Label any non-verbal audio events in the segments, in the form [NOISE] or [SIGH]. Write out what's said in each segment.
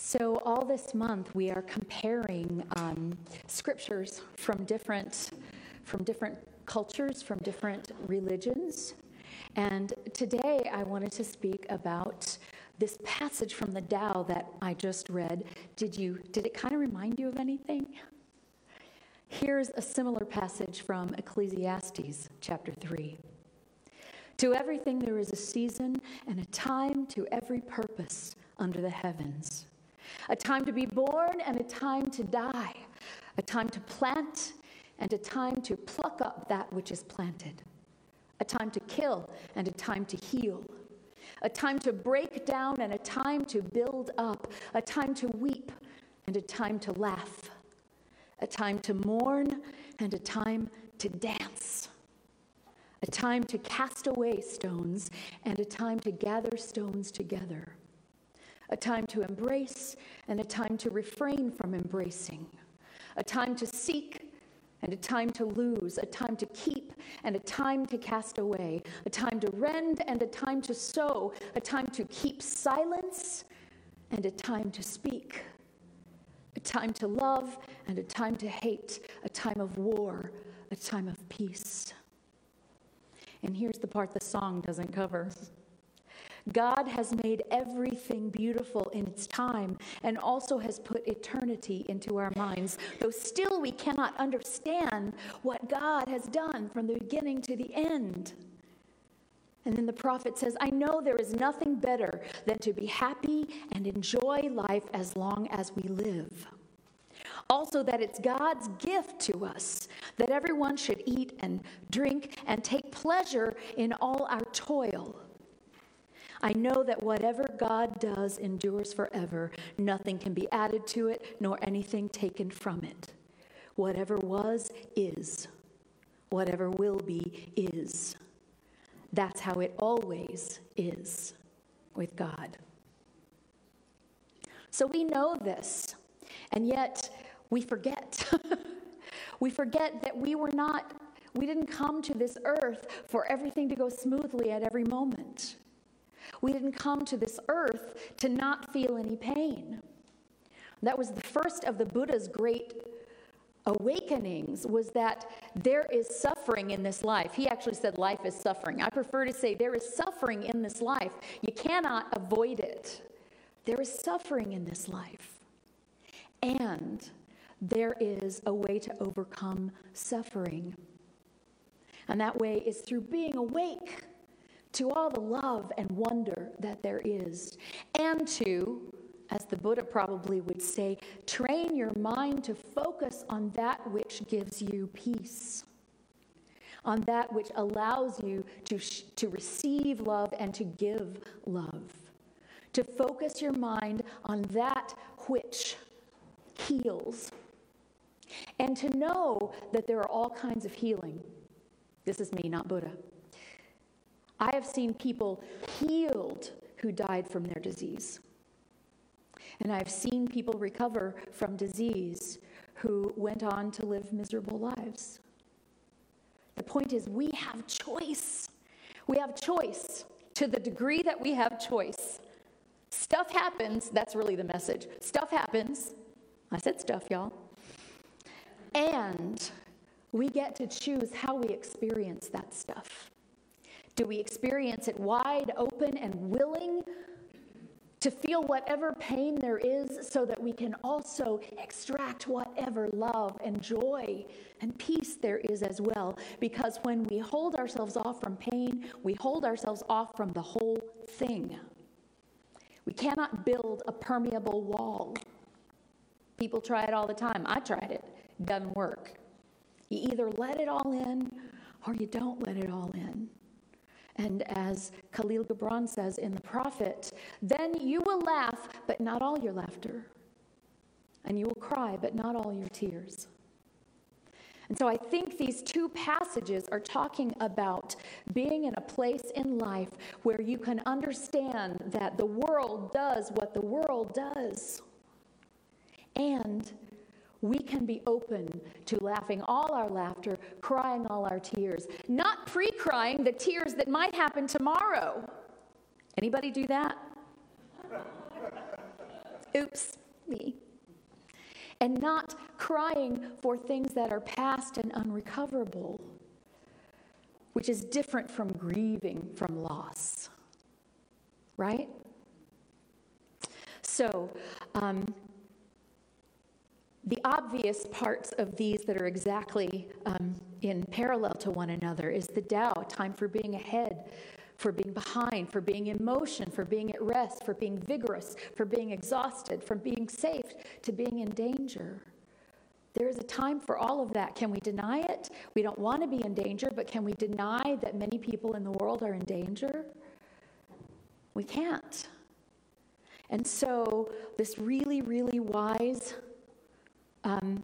So, all this month, we are comparing um, scriptures from different, from different cultures, from different religions. And today, I wanted to speak about this passage from the Tao that I just read. Did, you, did it kind of remind you of anything? Here's a similar passage from Ecclesiastes chapter 3. To everything there is a season and a time to every purpose under the heavens a time to be born and a time to die, a time to plant and a time to pluck up that which is planted, a time to kill and a time to heal, a time to break down and a time to build up, a time to weep and a time to laugh, a time to mourn and a time to dance. A time to cast away stones and a time to gather stones together a time to embrace and a time to refrain from embracing, a time to seek and a time to lose, a time to keep and a time to cast away, a time to rend and a time to sow, a time to keep silence and a time to speak, a time to love and a time to hate, a time of war, a time of peace. And here's the part the song doesn't cover. God has made everything beautiful in its time and also has put eternity into our minds, though still we cannot understand what God has done from the beginning to the end. And then the prophet says, I know there is nothing better than to be happy and enjoy life as long as we live. Also, that it's God's gift to us that everyone should eat and drink and take pleasure in all our toil I know that whatever God does endures forever. Nothing can be added to it, nor anything taken from it. Whatever was, is. Whatever will be, is. That's how it always is with God. So we know this, and yet we forget. [LAUGHS] we forget that we were not, we didn't come to this earth for everything to go smoothly at every moment. We didn't come to this earth to not feel any pain. That was the first of the Buddha's great awakenings was that there is suffering in this life. He actually said life is suffering. I prefer to say there is suffering in this life. You cannot avoid it. There is suffering in this life. And there is a way to overcome suffering. And that way is through being awake to all the love and wonder that there is, and to, as the Buddha probably would say, train your mind to focus on that which gives you peace, on that which allows you to, sh- to receive love and to give love, to focus your mind on that which heals, and to know that there are all kinds of healing. This is me, not Buddha I have seen people healed who died from their disease. And I've seen people recover from disease who went on to live miserable lives. The point is, we have choice. We have choice to the degree that we have choice. Stuff happens, that's really the message. Stuff happens. I said stuff, y'all. And we get to choose how we experience that stuff. Do we experience it wide open and willing to feel whatever pain there is so that we can also extract whatever love and joy and peace there is as well? Because when we hold ourselves off from pain, we hold ourselves off from the whole thing. We cannot build a permeable wall. People try it all the time. I tried it, doesn't work. You either let it all in or you don't let it all in. And as Kahlil Gibran says in The Prophet, then you will laugh, but not all your laughter. And you will cry, but not all your tears. And so I think these two passages are talking about being in a place in life where you can understand that the world does what the world does. And we can be open to laughing all our laughter, crying all our tears, not pre-crying the tears that might happen tomorrow. Anybody do that? oops, me. And not crying for things that are past and unrecoverable, which is different from grieving from loss. Right? So, um, the obvious parts of these that are exactly um, in parallel to one another is the Tao, time for being ahead, for being behind, for being in motion, for being at rest, for being vigorous, for being exhausted, from being safe to being in danger. There is a time for all of that. Can we deny it? We don't want to be in danger, but can we deny that many people in the world are in danger? We can't. And so, this really, really wise, um,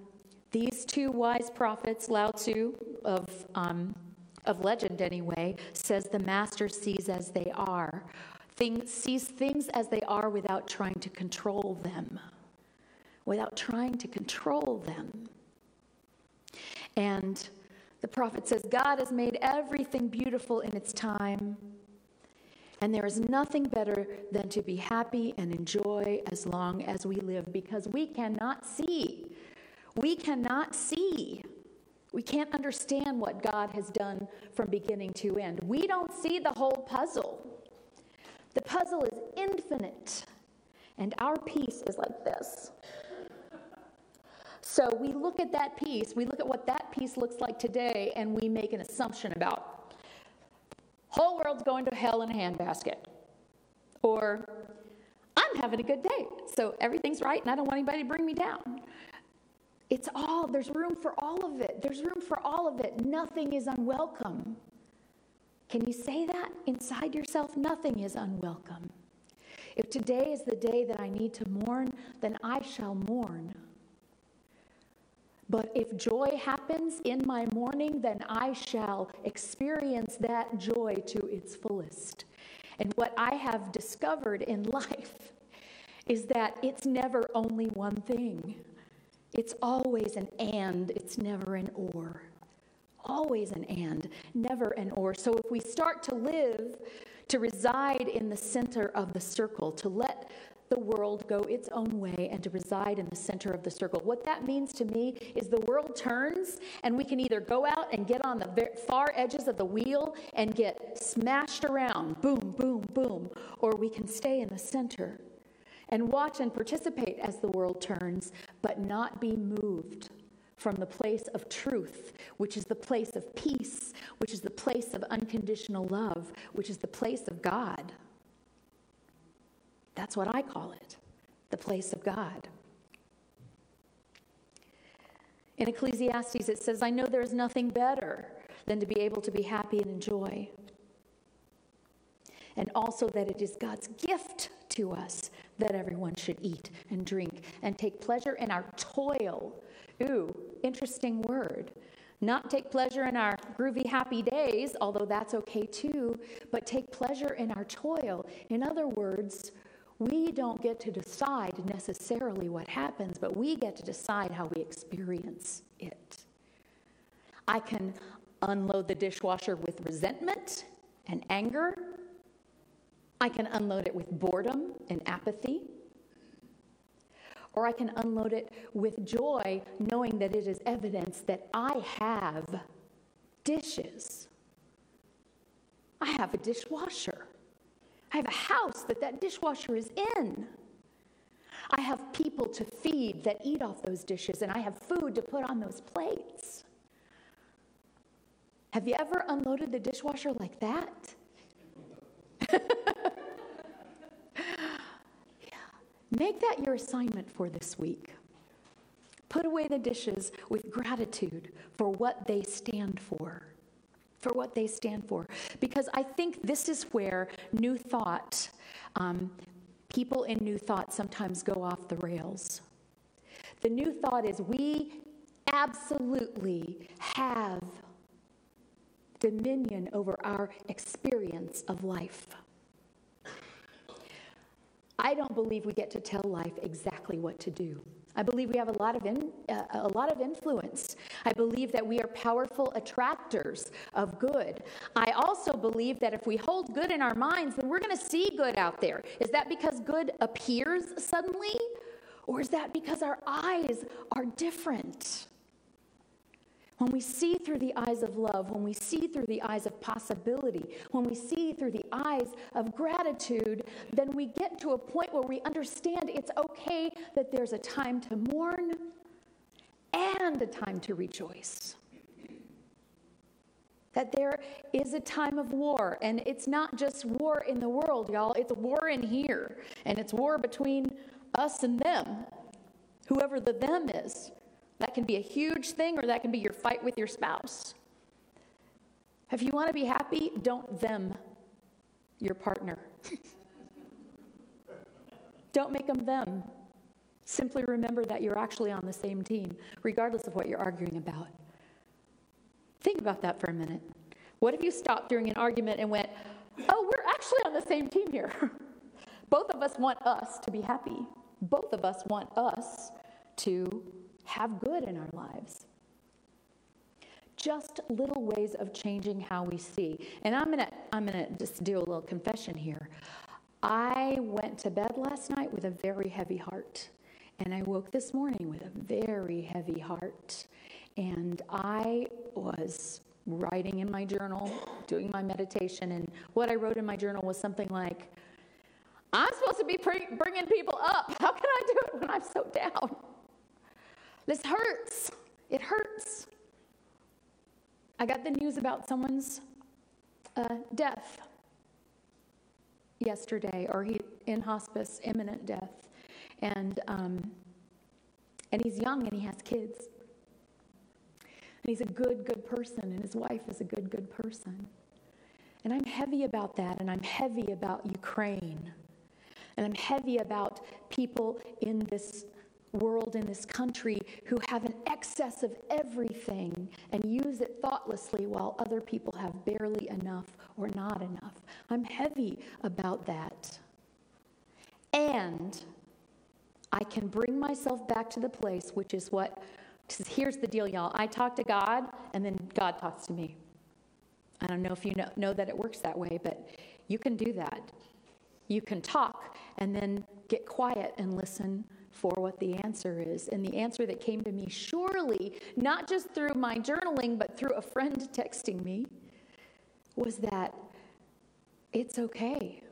these two wise prophets, Lao Tzu of um, of legend anyway, says the master sees as they are, things, sees things as they are without trying to control them, without trying to control them. And the prophet says, God has made everything beautiful in its time. And there is nothing better than to be happy and enjoy as long as we live because we cannot see. We cannot see we can't understand what God has done from beginning to end. We don't see the whole puzzle. The puzzle is infinite, and our piece is like this. So we look at that piece, we look at what that piece looks like today, and we make an assumption about whole world's going to hell in a handbasket. Or I'm having a good day, so everything's right, and I don't want anybody to bring me down. It's all, there's room for all of it. There's room for all of it. Nothing is unwelcome. Can you say that inside yourself? Nothing is unwelcome. If today is the day that I need to mourn, then I shall mourn. But if joy happens in my mourning, then I shall experience that joy to its fullest. And what I have discovered in [LAUGHS] life is that it's never only one thing. It's always an and, it's never an or. Always an and, never an or. So if we start to live, to reside in the center of the circle, to let the world go its own way and to reside in the center of the circle. What that means to me is the world turns, and we can either go out and get on the far edges of the wheel and get smashed around, boom, boom, boom, or we can stay in the center and watch and participate as the world turns, but not be moved from the place of truth, which is the place of peace, which is the place of unconditional love, which is the place of God. That's what I call it the place of God. In Ecclesiastes, it says, I know there is nothing better than to be able to be happy and enjoy. And also that it is God's gift to us that everyone should eat and drink and take pleasure in our toil. Ooh, interesting word. Not take pleasure in our groovy, happy days, although that's okay too, but take pleasure in our toil. In other words, we don't get to decide necessarily what happens, but we get to decide how we experience it. I can unload the dishwasher with resentment and anger I can unload it with boredom and apathy. Or I can unload it with joy, knowing that it is evidence that I have dishes. I have a dishwasher. I have a house that that dishwasher is in. I have people to feed that eat off those dishes, and I have food to put on those plates. Have you ever unloaded the dishwasher like that? [LAUGHS] Make that your assignment for this week. Put away the dishes with gratitude for what they stand for. For what they stand for. Because I think this is where New Thought, um, people in New Thought sometimes go off the rails. The New Thought is we absolutely have dominion over our experience of life. I don't believe we get to tell life exactly what to do. I believe we have a lot of in, uh, a lot of influence. I believe that we are powerful attractors of good. I also believe that if we hold good in our minds, then we're going to see good out there. Is that because good appears suddenly? Or is that because our eyes are different? When we see through the eyes of love, when we see through the eyes of possibility, when we see through the eyes of gratitude, then we get to a point where we understand it's okay that there's a time to mourn and a time to rejoice. That there is a time of war, and it's not just war in the world, y'all, it's war in here, and it's war between us and them, whoever the them is. That can be a huge thing, or that can be your fight with your spouse. If you want to be happy, don't them your partner. [LAUGHS] don't make them them. Simply remember that you're actually on the same team, regardless of what you're arguing about. Think about that for a minute. What if you stopped during an argument and went, Oh, we're actually on the same team here? [LAUGHS] Both of us want us to be happy. Both of us want us to have good in our lives. Just little ways of changing how we see. And I'm gonna, I'm gonna just do a little confession here. I went to bed last night with a very heavy heart. And I woke this morning with a very heavy heart. And I was writing in my journal, doing my meditation. And what I wrote in my journal was something like, I'm supposed to be bringing people up. How can I do it when I'm so down? This hurts. It hurts. I got the news about someone's uh, death yesterday, or he in hospice, imminent death, and um, and he's young and he has kids, and he's a good, good person, and his wife is a good, good person, and I'm heavy about that, and I'm heavy about Ukraine, and I'm heavy about people in this world in this country who have an excess of everything and use it thoughtlessly while other people have barely enough or not enough. I'm heavy about that. And I can bring myself back to the place, which is what, here's the deal, y'all. I talk to God, and then God talks to me. I don't know if you know, know that it works that way, but you can do that. You can talk and then get quiet and listen for what the answer is. And the answer that came to me, surely, not just through my journaling, but through a friend texting me, was that it's okay.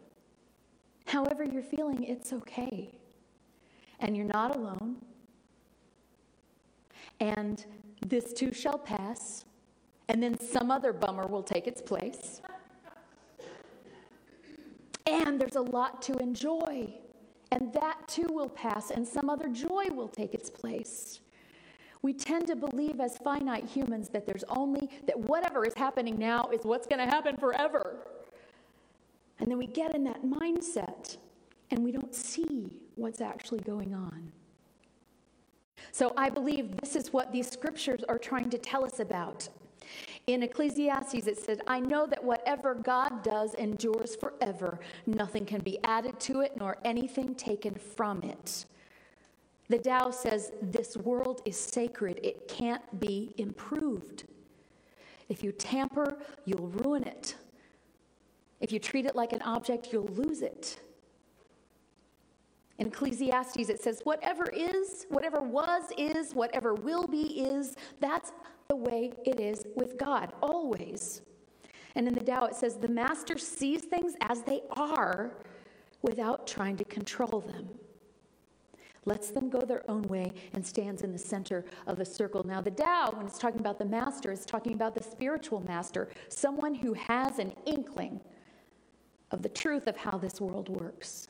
However, you're feeling, it's okay. And you're not alone. And this too shall pass. And then some other bummer will take its place. And there's a lot to enjoy. And that too will pass, and some other joy will take its place. We tend to believe as finite humans that there's only, that whatever is happening now is what's going to happen forever. And then we get in that mindset and we don't see what's actually going on. So I believe this is what these scriptures are trying to tell us about. In Ecclesiastes, it said, I know that whatever God does endures forever. Nothing can be added to it, nor anything taken from it. The Tao says, This world is sacred, it can't be improved. If you tamper, you'll ruin it. If you treat it like an object, you'll lose it. In Ecclesiastes, it says, Whatever is, whatever was, is, whatever will be, is, that's the way it is with God, always. And in the Tao, it says, the master sees things as they are without trying to control them. Lets them go their own way and stands in the center of the circle. Now, the Tao, when it's talking about the master, is talking about the spiritual master, someone who has an inkling of the truth of how this world works.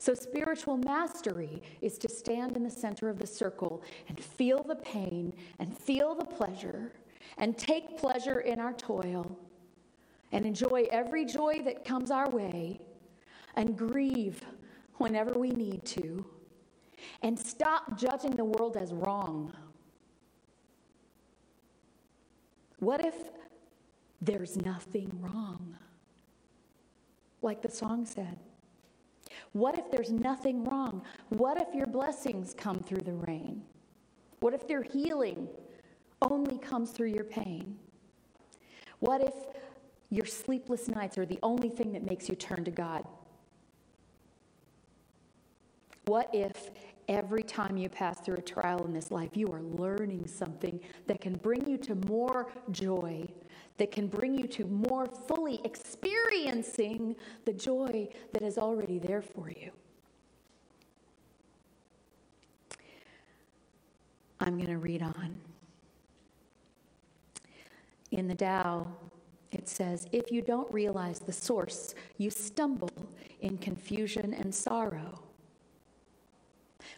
So, spiritual mastery is to stand in the center of the circle and feel the pain and feel the pleasure and take pleasure in our toil and enjoy every joy that comes our way and grieve whenever we need to and stop judging the world as wrong. What if there's nothing wrong? Like the song said. What if there's nothing wrong? What if your blessings come through the rain? What if their healing only comes through your pain? What if your sleepless nights are the only thing that makes you turn to God? What if Every time you pass through a trial in this life, you are learning something that can bring you to more joy, that can bring you to more fully experiencing the joy that is already there for you. I'm going to read on. In the Tao, it says, If you don't realize the source, you stumble in confusion and sorrow.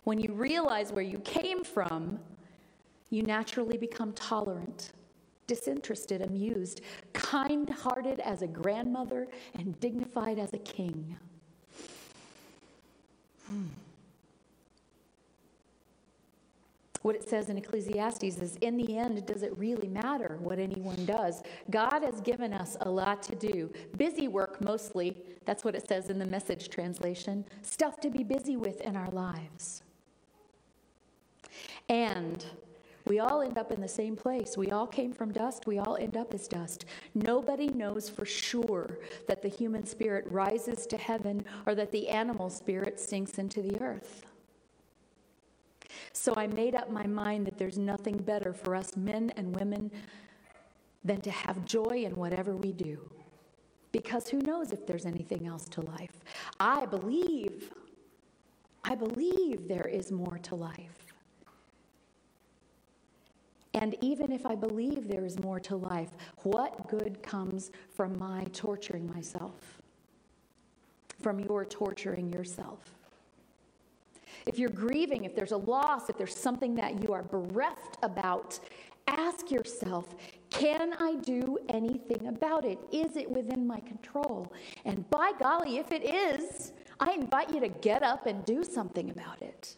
When you realize where you came from, you naturally become tolerant, disinterested, amused, kind hearted as a grandmother, and dignified as a king. Hmm. What it says in Ecclesiastes is in the end, does it really matter what anyone does? God has given us a lot to do. Busy work mostly. That's what it says in the message translation. Stuff to be busy with in our lives. And we all end up in the same place. We all came from dust. We all end up as dust. Nobody knows for sure that the human spirit rises to heaven or that the animal spirit sinks into the earth. So I made up my mind that there's nothing better for us men and women than to have joy in whatever we do. Because who knows if there's anything else to life? I believe, I believe there is more to life. And even if I believe there is more to life, what good comes from my torturing myself? From your torturing yourself? If you're grieving, if there's a loss, if there's something that you are bereft about, ask yourself can I do anything about it? Is it within my control? And by golly, if it is, I invite you to get up and do something about it.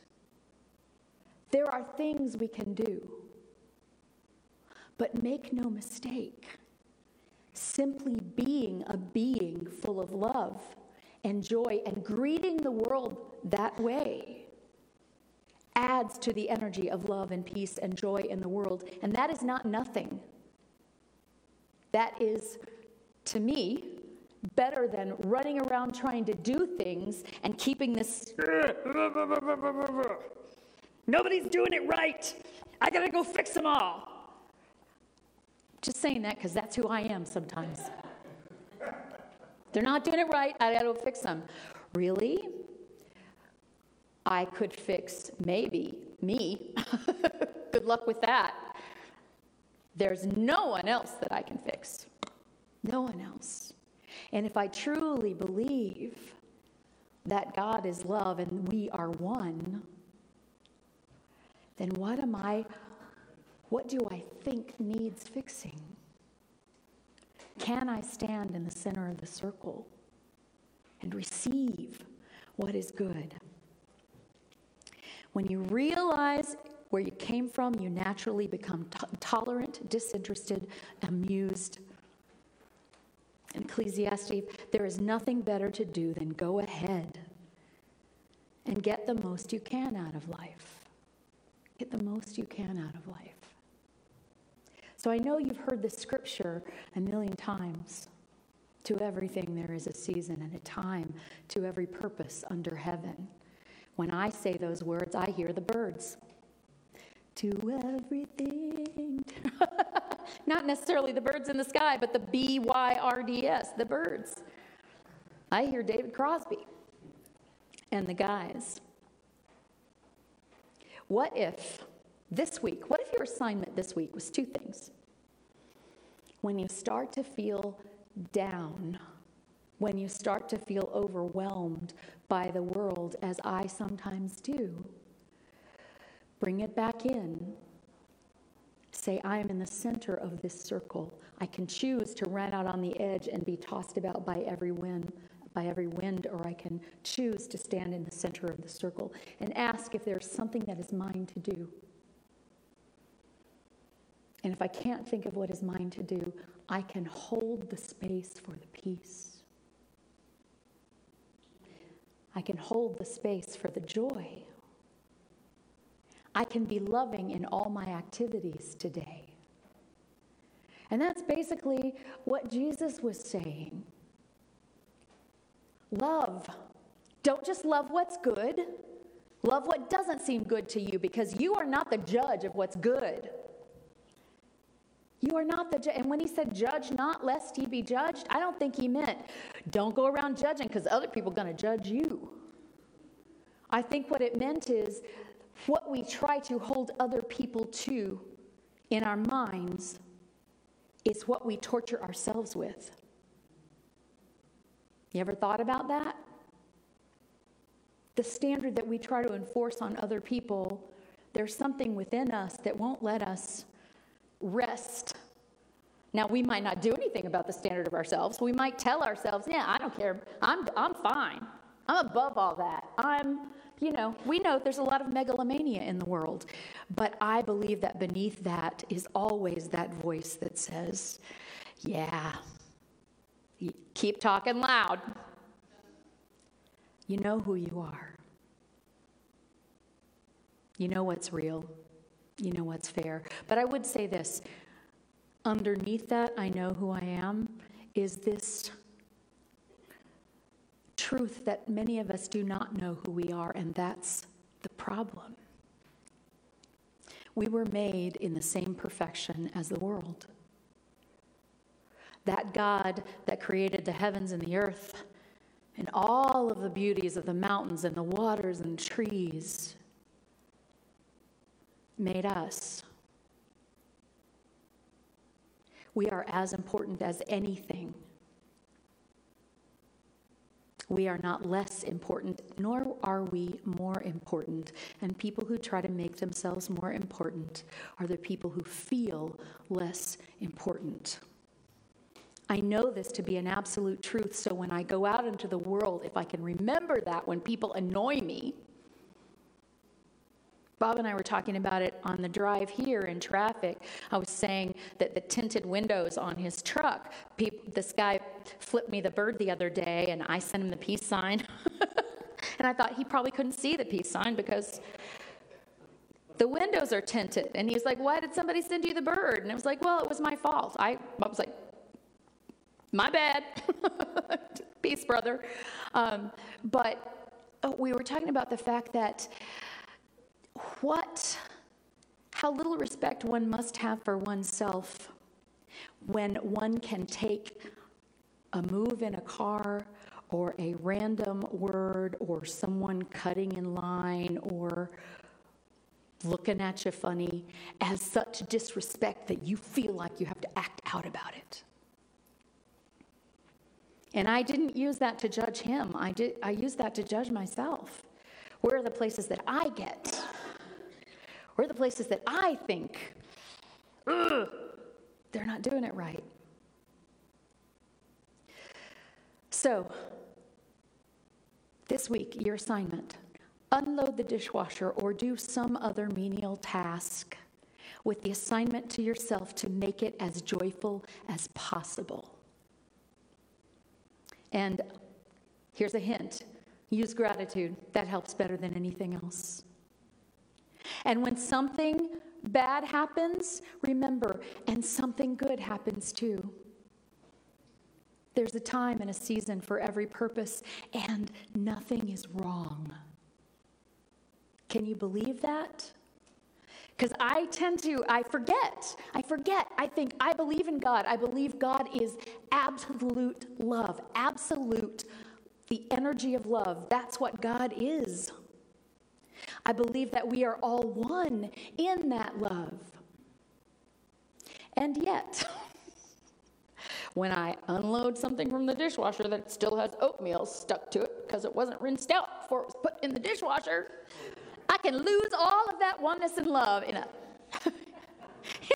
There are things we can do. But make no mistake, simply being a being full of love and joy and greeting the world that way adds to the energy of love and peace and joy in the world. And that is not nothing. That is, to me, better than running around trying to do things and keeping this. Nobody's doing it right. I gotta go fix them all. Just saying that because that's who I am sometimes. They're not doing it right. I gotta fix them. Really? I could fix maybe me. [LAUGHS] Good luck with that. There's no one else that I can fix. No one else. And if I truly believe that God is love and we are one, then what am I, what do I think needs fixing? Can I stand in the center of the circle and receive what is good? When you realize where you came from, you naturally become t- tolerant, disinterested, amused. In Ecclesiastes, there is nothing better to do than go ahead and get the most you can out of life. Get the most you can out of life. So I know you've heard this scripture a million times. To everything there is a season and a time, to every purpose under heaven. When I say those words, I hear the birds. To everything. [LAUGHS] Not necessarily the birds in the sky, but the B Y R D S, the Byrds. I hear David Crosby and the guys. What if this week, what if your assignment this week was two things? When you start to feel down, when you start to feel overwhelmed by the world, as I sometimes do. Bring it back in. Say, I am in the center of this circle. I can choose to run out on the edge and be tossed about by every wind, by every wind, or I can choose to stand in the center of the circle and ask if there's something that is mine to do. And if I can't think of what is mine to do, I can hold the space for the peace. I can hold the space for the joy. I can be loving in all my activities today. And that's basically what Jesus was saying. Love. Don't just love what's good, Love what doesn't seem good to you because you are not the judge of what's good. You are not the judge. And when he said, judge not lest ye be judged, I don't think he meant don't go around judging because other people are going to judge you. I think what it meant is what we try to hold other people to in our minds is what we torture ourselves with. You ever thought about that? The standard that we try to enforce on other people, there's something within us that won't let us rest. Now, we might not do anything about the standard of ourselves. We might tell ourselves, yeah, I don't care. I'm, I'm fine. I'm above all that. I'm, you know, we know there's a lot of megalomania in the world. But I believe that beneath that is always that voice that says, yeah, keep talking loud. You know who you are. You know what's real. You know what's fair. But I would say this underneath that, I know who I am, is this truth that many of us do not know who we are, and that's the problem. We were made in the same perfection as the world. That God that created the heavens and the earth and all of the beauties of the mountains and the waters and trees made us. We are as important as anything. We are not less important, nor are we more important. And people who try to make themselves more important are the people who feel less important. I know this to be an absolute truth, so when I go out into the world, if I can remember that when people annoy me, Bob and I were talking about it on the drive here in traffic. I was saying that the tinted windows on his truck, this guy flipped me the bird the other day, and I sent him the peace sign. [LAUGHS] and I thought he probably couldn't see the peace sign because the windows are tinted. And he was like, Why did somebody send you the bird? And it was like, Well, it was my fault. I, I was like, my bad. [LAUGHS] Peace, brother. Um, but oh, we were talking about the fact that what, how little respect one must have for oneself when one can take a move in a car or a random word or someone cutting in line or looking at you funny as such disrespect that you feel like you have to act out about it. And I didn't use that to judge him. I, did, I used that to judge myself. Where are the places that I get? Where are the places that I think, they're not doing it right? So, this week, your assignment unload the dishwasher or do some other menial task with the assignment to yourself to make it as joyful as possible. And here's a hint use gratitude. That helps better than anything else. And when something bad happens, remember, and something good happens too. There's a time and a season for every purpose, and nothing is wrong. Can you believe that? Because I tend to, I forget. I forget. I think I believe in God. I believe God is absolute love, absolute, the energy of love. That's what God is. I believe that we are all one in that love. And yet, [LAUGHS] when I unload something from the dishwasher that still has oatmeal stuck to it because it wasn't rinsed out before it was put in the dishwasher, I can lose all of that oneness and love in a [LAUGHS]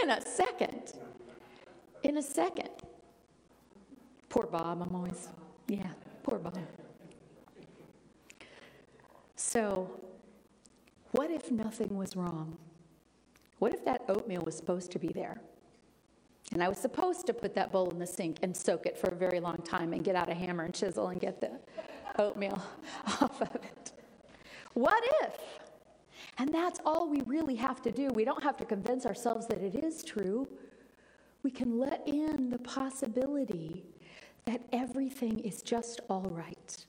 in a second. In a second. Poor Bob, I'm always yeah, poor Bob. So, what if nothing was wrong? What if that oatmeal was supposed to be there? And I was supposed to put that bowl in the sink and soak it for a very long time and get out a hammer and chisel and get the [LAUGHS] oatmeal [LAUGHS] off of it. What if? And that's all we really have to do. We don't have to convince ourselves that it is true. We can let in the possibility that everything is just all right.